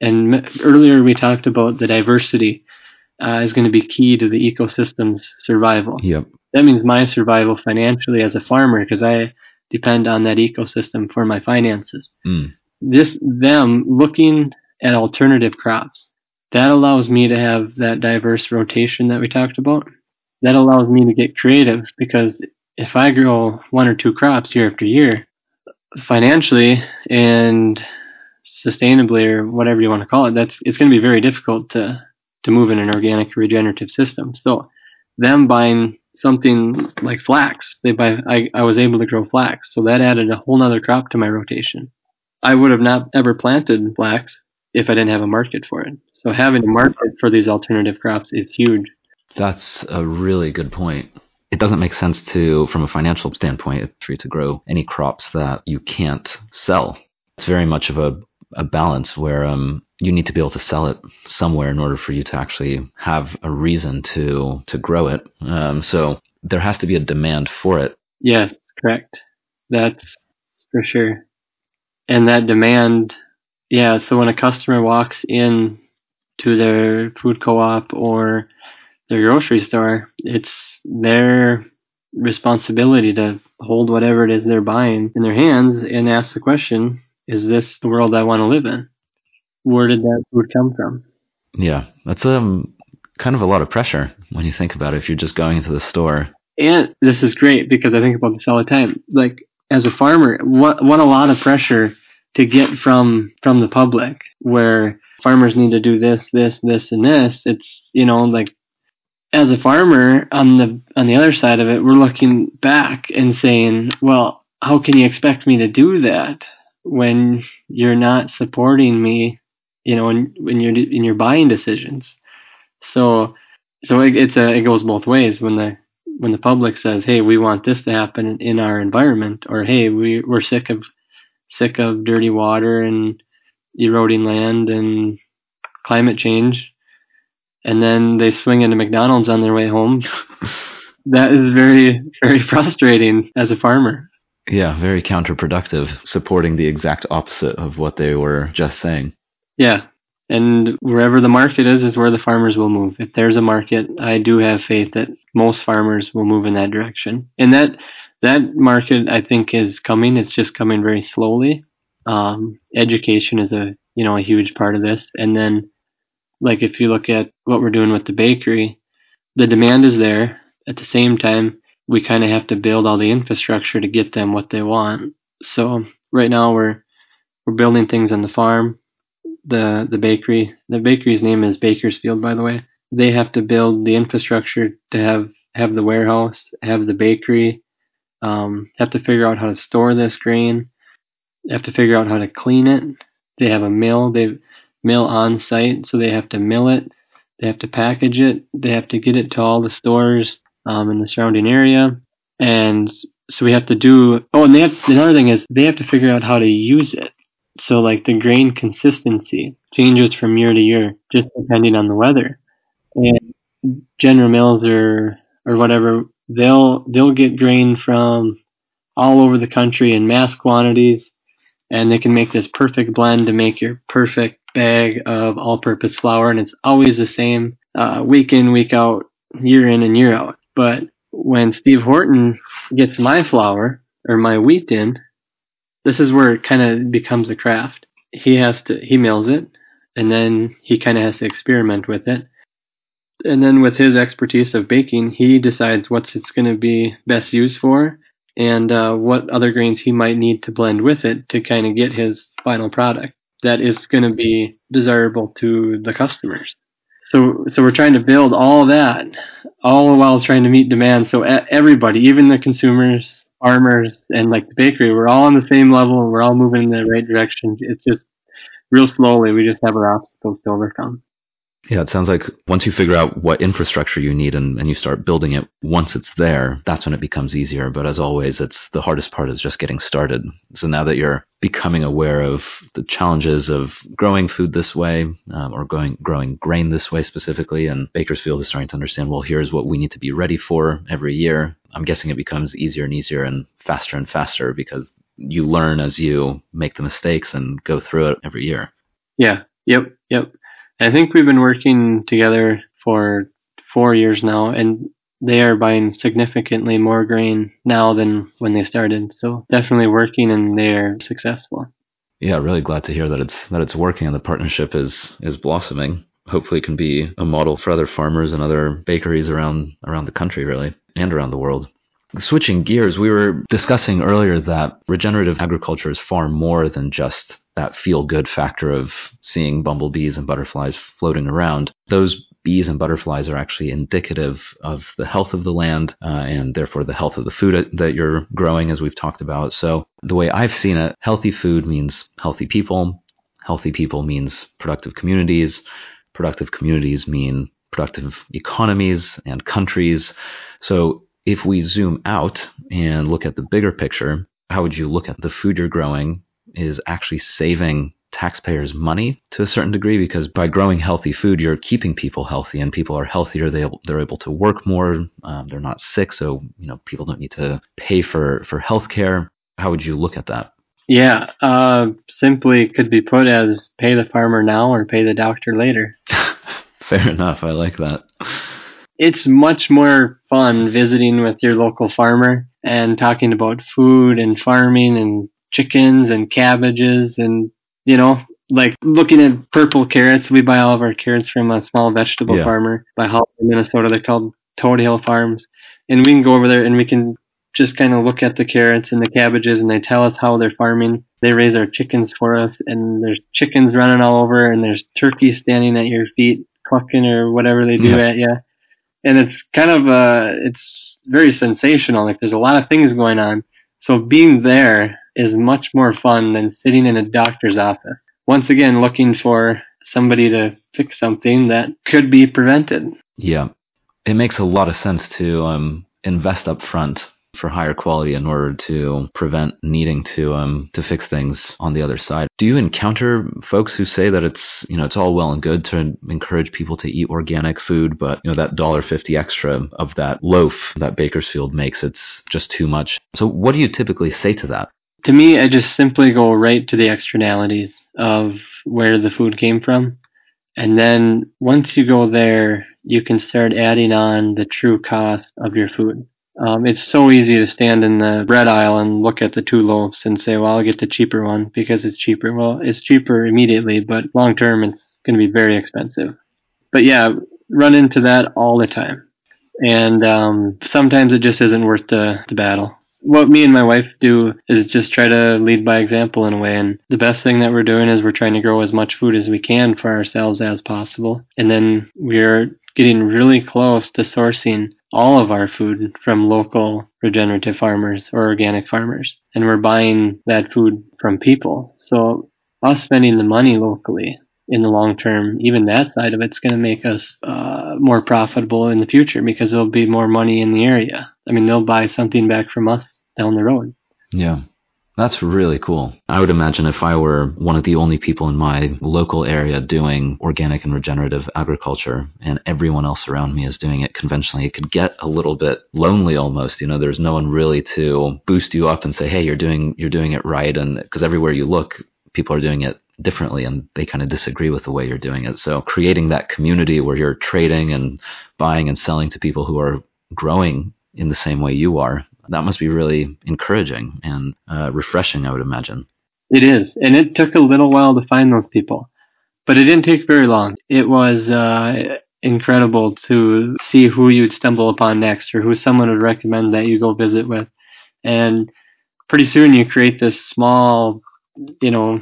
And earlier we talked about the diversity uh, is going to be key to the ecosystem's survival. Yep. That means my survival financially as a farmer because I depend on that ecosystem for my finances. Mm. This them looking at alternative crops that allows me to have that diverse rotation that we talked about. That allows me to get creative because if I grow one or two crops year after year, financially and sustainably or whatever you want to call it, that's it's going to be very difficult to to move in an organic regenerative system. So them buying something like flax, they buy I, I was able to grow flax. So that added a whole nother crop to my rotation. I would have not ever planted flax if I didn't have a market for it. So having a market for these alternative crops is huge. That's a really good point. It doesn't make sense to, from a financial standpoint, for you to grow any crops that you can't sell. It's very much of a, a balance where um, you need to be able to sell it somewhere in order for you to actually have a reason to to grow it. Um, so there has to be a demand for it. Yes, correct. That's for sure. And that demand, yeah. So when a customer walks in to their food co-op or their grocery store, it's their responsibility to hold whatever it is they're buying in their hands and ask the question, is this the world I want to live in? where did that food come from? Yeah, that's um kind of a lot of pressure when you think about it. If you're just going into the store, and this is great because I think about this all the time. Like as a farmer, what what a lot of pressure to get from from the public where farmers need to do this, this, this, and this. It's you know like as a farmer on the on the other side of it, we're looking back and saying, well, how can you expect me to do that when you're not supporting me? You know, when you're in your buying decisions. So so it, it's a it goes both ways when the when the public says, "Hey, we want this to happen in our environment," or "Hey, we we're sick of sick of dirty water and eroding land and climate change," and then they swing into McDonald's on their way home. *laughs* that is very very frustrating as a farmer. Yeah, very counterproductive, supporting the exact opposite of what they were just saying. Yeah, and wherever the market is, is where the farmers will move. If there's a market, I do have faith that most farmers will move in that direction. And that that market, I think, is coming. It's just coming very slowly. Um, education is a you know a huge part of this. And then, like if you look at what we're doing with the bakery, the demand is there. At the same time, we kind of have to build all the infrastructure to get them what they want. So right now we're we're building things on the farm the the bakery. The bakery's name is Baker's Field, by the way. They have to build the infrastructure to have have the warehouse, have the bakery, um, have to figure out how to store this grain, have to figure out how to clean it. They have a mill. They mill on site, so they have to mill it. They have to package it. They have to get it to all the stores um, in the surrounding area, and so we have to do. Oh, and they have another thing is they have to figure out how to use it. So like the grain consistency changes from year to year, just depending on the weather. And General Mills or or whatever, they'll they'll get grain from all over the country in mass quantities, and they can make this perfect blend to make your perfect bag of all-purpose flour, and it's always the same uh, week in, week out, year in and year out. But when Steve Horton gets my flour or my wheat in, this is where it kind of becomes a craft. He has to he mails it, and then he kind of has to experiment with it. And then with his expertise of baking, he decides what's it's going to be best used for, and uh, what other grains he might need to blend with it to kind of get his final product that is going to be desirable to the customers. So, so we're trying to build all that, all while trying to meet demand. So everybody, even the consumers, farmers and like the bakery, we're all on the same level. We're all moving in the right direction. It's just real slowly. We just have our obstacles to overcome. Yeah, it sounds like once you figure out what infrastructure you need and, and you start building it, once it's there, that's when it becomes easier. But as always, it's the hardest part is just getting started. So now that you're becoming aware of the challenges of growing food this way, um, or growing growing grain this way specifically, and Baker's Field is starting to understand, well, here's what we need to be ready for every year. I'm guessing it becomes easier and easier and faster and faster because you learn as you make the mistakes and go through it every year. Yeah. Yep. Yep. I think we've been working together for four years now, and they are buying significantly more grain now than when they started. So definitely working, and they're successful. Yeah, really glad to hear that it's that it's working and the partnership is is blossoming. Hopefully, it can be a model for other farmers and other bakeries around around the country, really, and around the world. Switching gears, we were discussing earlier that regenerative agriculture is far more than just that feel good factor of seeing bumblebees and butterflies floating around. Those bees and butterflies are actually indicative of the health of the land uh, and therefore the health of the food that you're growing, as we've talked about. So, the way I've seen it, healthy food means healthy people. Healthy people means productive communities. Productive communities mean productive economies and countries. So, if we zoom out and look at the bigger picture, how would you look at the food you're growing is actually saving taxpayers money to a certain degree because by growing healthy food, you're keeping people healthy, and people are healthier. They they're able to work more. Um, they're not sick, so you know people don't need to pay for for health care. How would you look at that? Yeah, uh, simply could be put as pay the farmer now or pay the doctor later. *laughs* Fair enough. I like that. It's much more fun visiting with your local farmer and talking about food and farming and chickens and cabbages and you know like looking at purple carrots we buy all of our carrots from a small vegetable yeah. farmer by Holly, minnesota they're called toad hill farms and we can go over there and we can just kind of look at the carrots and the cabbages and they tell us how they're farming. They raise our chickens for us and there's chickens running all over and there's turkeys standing at your feet clucking or whatever they do Yeah. at you. And it's kind of, uh, it's very sensational. Like there's a lot of things going on. So being there is much more fun than sitting in a doctor's office. Once again, looking for somebody to fix something that could be prevented. Yeah. It makes a lot of sense to um, invest up front for higher quality in order to prevent needing to um, to fix things on the other side. Do you encounter folks who say that it's you know it's all well and good to encourage people to eat organic food, but you know that dollar fifty extra of that loaf that Baker's Field makes, it's just too much. So what do you typically say to that? To me, I just simply go right to the externalities of where the food came from. And then once you go there, you can start adding on the true cost of your food. Um, it's so easy to stand in the bread aisle and look at the two loaves and say, well, I'll get the cheaper one because it's cheaper. Well, it's cheaper immediately, but long term, it's going to be very expensive. But yeah, run into that all the time. And um, sometimes it just isn't worth the, the battle what me and my wife do is just try to lead by example in a way. And the best thing that we're doing is we're trying to grow as much food as we can for ourselves as possible. And then we're getting really close to sourcing all of our food from local regenerative farmers or organic farmers. And we're buying that food from people. So us spending the money locally in the long term, even that side of it's going to make us uh, more profitable in the future because there'll be more money in the area. I mean, they'll buy something back from us down the road. Yeah. That's really cool. I would imagine if I were one of the only people in my local area doing organic and regenerative agriculture and everyone else around me is doing it conventionally, it could get a little bit lonely almost. You know, there's no one really to boost you up and say, "Hey, you're doing you're doing it right." And because everywhere you look, people are doing it differently and they kind of disagree with the way you're doing it. So creating that community where you're trading and buying and selling to people who are growing in the same way you are that must be really encouraging and uh, refreshing, I would imagine. It is, and it took a little while to find those people, but it didn't take very long. It was uh, incredible to see who you'd stumble upon next, or who someone would recommend that you go visit with, and pretty soon you create this small, you know,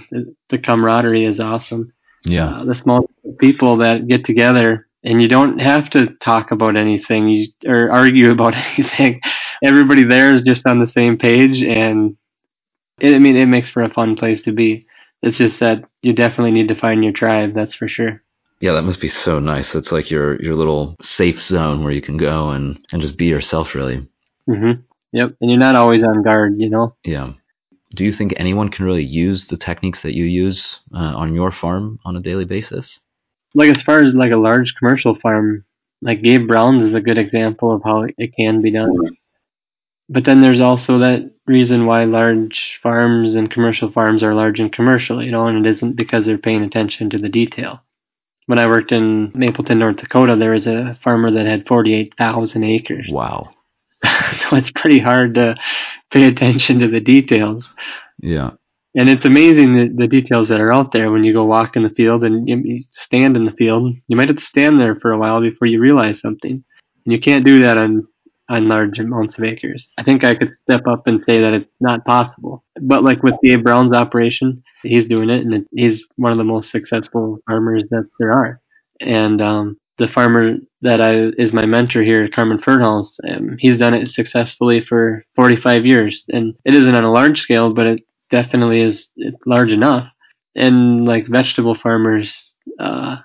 the camaraderie is awesome. Yeah, uh, the small people that get together and you don't have to talk about anything you, or argue about *laughs* anything. Everybody there is just on the same page, and it, I mean, it makes for a fun place to be. It's just that you definitely need to find your tribe. That's for sure. Yeah, that must be so nice. It's like your your little safe zone where you can go and and just be yourself, really. Mm-hmm. Yep, and you're not always on guard, you know. Yeah. Do you think anyone can really use the techniques that you use uh, on your farm on a daily basis? like as far as like a large commercial farm, like Gabe Brown's is a good example of how it can be done. But then there's also that reason why large farms and commercial farms are large and commercial, you know, and it isn't because they're paying attention to the detail. When I worked in Mapleton, North Dakota, there was a farmer that had 48,000 acres. Wow. *laughs* so it's pretty hard to pay attention to the details. Yeah. And it's amazing the, the details that are out there when you go walk in the field and you, you stand in the field. You might have to stand there for a while before you realize something. And you can't do that on, on large amounts of acres. I think I could step up and say that it's not possible. But like with Gabe Brown's operation, he's doing it and he's one of the most successful farmers that there are. And, um, the farmer that I is my mentor here, Carmen Fernholz, um, he's done it successfully for 45 years. And it isn't on a large scale, but it definitely is large enough. And like vegetable farmers, uh,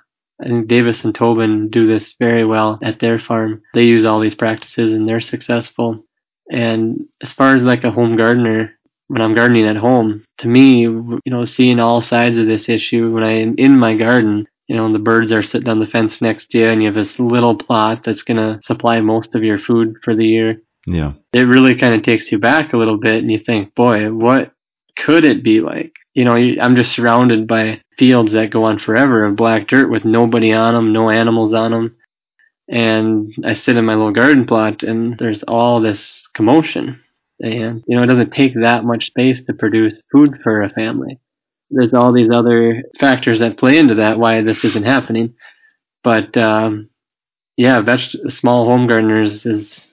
I think Davis and Tobin do this very well at their farm. They use all these practices and they're successful. And as far as like a home gardener, when I'm gardening at home, to me, you know, seeing all sides of this issue when I am in my garden, you know, the birds are sitting on the fence next to you and you have this little plot that's going to supply most of your food for the year. Yeah. It really kind of takes you back a little bit and you think, boy, what could it be like? You know, I'm just surrounded by fields that go on forever of black dirt with nobody on them, no animals on them. And I sit in my little garden plot and there's all this commotion. And, you know, it doesn't take that much space to produce food for a family. There's all these other factors that play into that, why this isn't happening. But, um, yeah, veg- small home gardeners is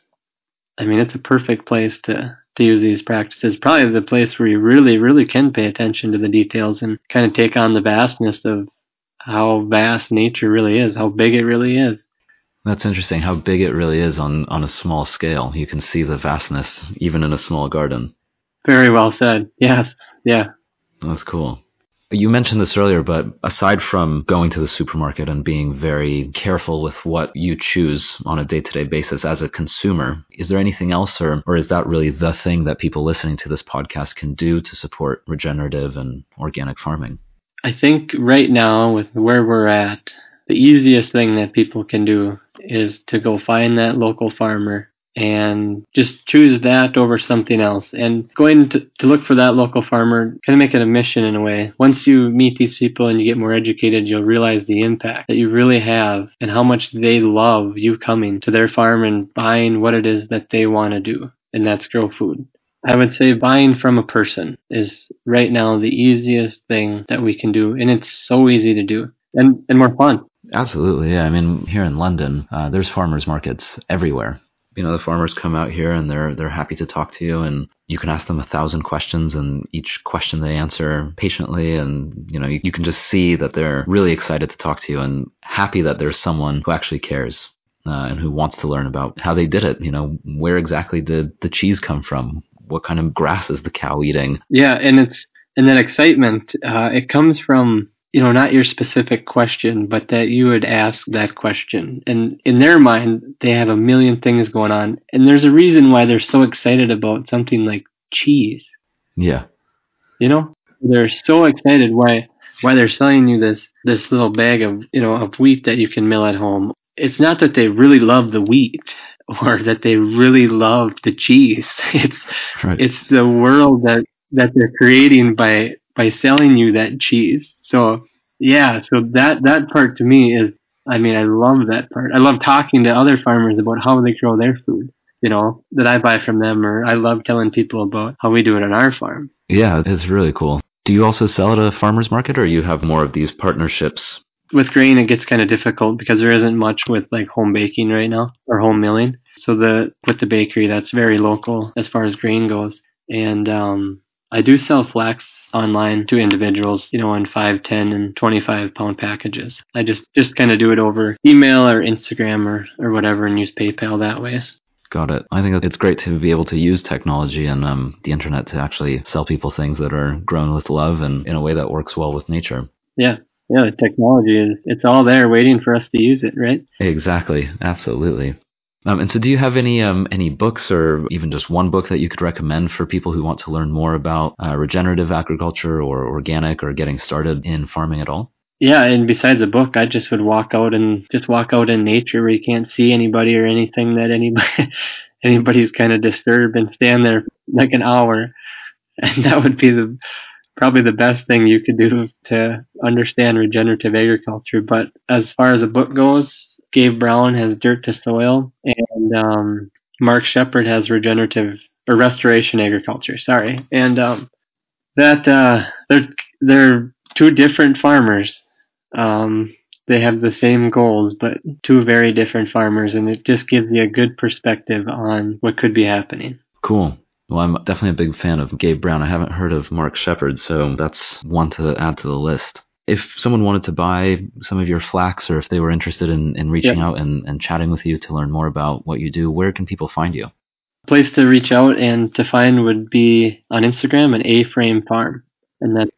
I mean, it's a perfect place to to use these practices. Probably the place where you really, really can pay attention to the details and kind of take on the vastness of how vast nature really is, how big it really is. That's interesting how big it really is on, on a small scale. You can see the vastness even in a small garden. Very well said. Yes. Yeah. That's cool. You mentioned this earlier, but aside from going to the supermarket and being very careful with what you choose on a day to day basis as a consumer, is there anything else, or, or is that really the thing that people listening to this podcast can do to support regenerative and organic farming? I think right now, with where we're at, the easiest thing that people can do is to go find that local farmer and just choose that over something else. And going to, to look for that local farmer, kind of make it a mission in a way. Once you meet these people and you get more educated, you'll realize the impact that you really have and how much they love you coming to their farm and buying what it is that they want to do. And that's grow food. I would say buying from a person is right now the easiest thing that we can do. And it's so easy to do and, and more fun. Absolutely, yeah. I mean, here in London, uh, there's farmers markets everywhere. You know, the farmers come out here and they're they're happy to talk to you, and you can ask them a thousand questions, and each question they answer patiently, and you know, you, you can just see that they're really excited to talk to you and happy that there's someone who actually cares. Uh, and who wants to learn about how they did it. You know, where exactly did the cheese come from? What kind of grass is the cow eating? Yeah, and it's and that excitement. Uh, it comes from you know, not your specific question, but that you would ask that question. And in their mind, they have a million things going on. And there's a reason why they're so excited about something like cheese. Yeah. You know, they're so excited why why they're selling you this this little bag of, you know, of wheat that you can mill at home. It's not that they really love the wheat *laughs* or that they really love the cheese. *laughs* It's right. it's the world that that they're creating by by selling you that cheese. So yeah, so that that part to me is I mean, I love that part. I love talking to other farmers about how they grow their food, you know, that I buy from them or I love telling people about how we do it on our farm. Yeah, it's really cool. Do you also sell at a farmer's market or you have more of these partnerships? With grain it gets kind of difficult because there isn't much with like home baking right now or home milling. So the with the bakery that's very local as far as grain goes. And um I do sell flax online to individuals, you know, in 5, 10, and 25 pound packages. I just, just kind of do it over email or Instagram or, or whatever and use PayPal that way. Got it. I think it's great to be able to use technology and um, the internet to actually sell people things that are grown with love and in a way that works well with nature. Yeah. Yeah, the technology is, it's all there waiting for us to use it, right? Exactly. Absolutely. Um, and so, do you have any um, any books, or even just one book that you could recommend for people who want to learn more about uh, regenerative agriculture or organic or getting started in farming at all? Yeah, and besides a book, I just would walk out and just walk out in nature where you can't see anybody or anything that anybody *laughs* anybody's kind of disturbed and stand there like an hour, and that would be the probably the best thing you could do to understand regenerative agriculture. But as far as a book goes, Gabe Brown has Dirt to Soil, and um, Mark Shepard has Regenerative or Restoration Agriculture. Sorry, and um, that uh, they're they're two different farmers. Um, they have the same goals, but two very different farmers, and it just gives you a good perspective on what could be happening. Cool. Well, I'm definitely a big fan of Gabe Brown. I haven't heard of Mark Shepard, so that's one to add to the list if someone wanted to buy some of your flax or if they were interested in, in reaching yeah. out and, and chatting with you to learn more about what you do, where can people find you? Place to reach out and to find would be on Instagram at A Frame Farm. And that's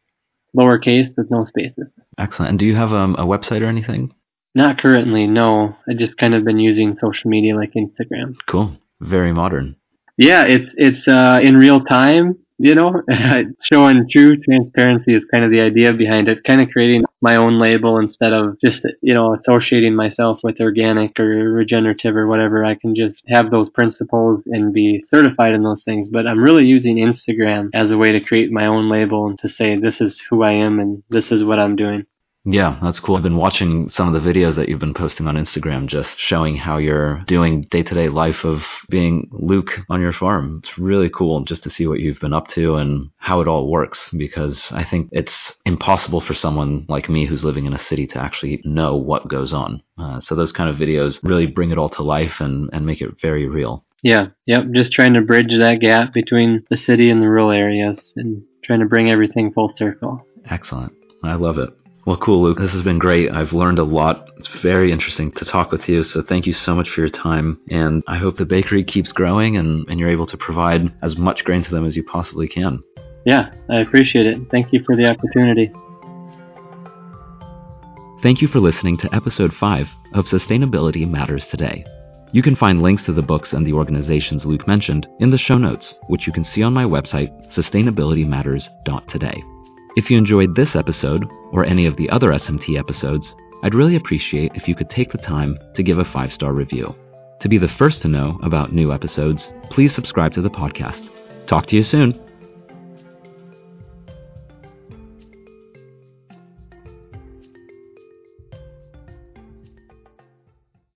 lowercase with no spaces. Excellent. And do you have um, a website or anything? Not currently, no. I just kind of been using social media like Instagram. Cool. Very modern. Yeah, it's it's uh, in real time you know, *laughs* showing true transparency is kind of the idea behind it, kind of creating my own label instead of just, you know, associating myself with organic or regenerative or whatever. I can just have those principles and be certified in those things. But I'm really using Instagram as a way to create my own label and to say this is who I am and this is what I'm doing. Yeah, that's cool. I've been watching some of the videos that you've been posting on Instagram, just showing how you're doing day to day life of being Luke on your farm. It's really cool just to see what you've been up to and how it all works because I think it's impossible for someone like me who's living in a city to actually know what goes on. Uh, so those kind of videos really bring it all to life and, and make it very real. Yeah, yep. Just trying to bridge that gap between the city and the rural areas and trying to bring everything full circle. Excellent. I love it. Well, cool, Luke. This has been great. I've learned a lot. It's very interesting to talk with you. So thank you so much for your time. And I hope the bakery keeps growing and, and you're able to provide as much grain to them as you possibly can. Yeah, I appreciate it. Thank you for the opportunity. Thank you for listening to episode 5 of Sustainability Matters Today. You can find links to the books and the organizations Luke mentioned in the show notes, which you can see on my website, sustainabilitymatters.today. If you enjoyed this episode, or any of the other SMT episodes, I'd really appreciate if you could take the time to give a five star review. To be the first to know about new episodes, please subscribe to the podcast. Talk to you soon.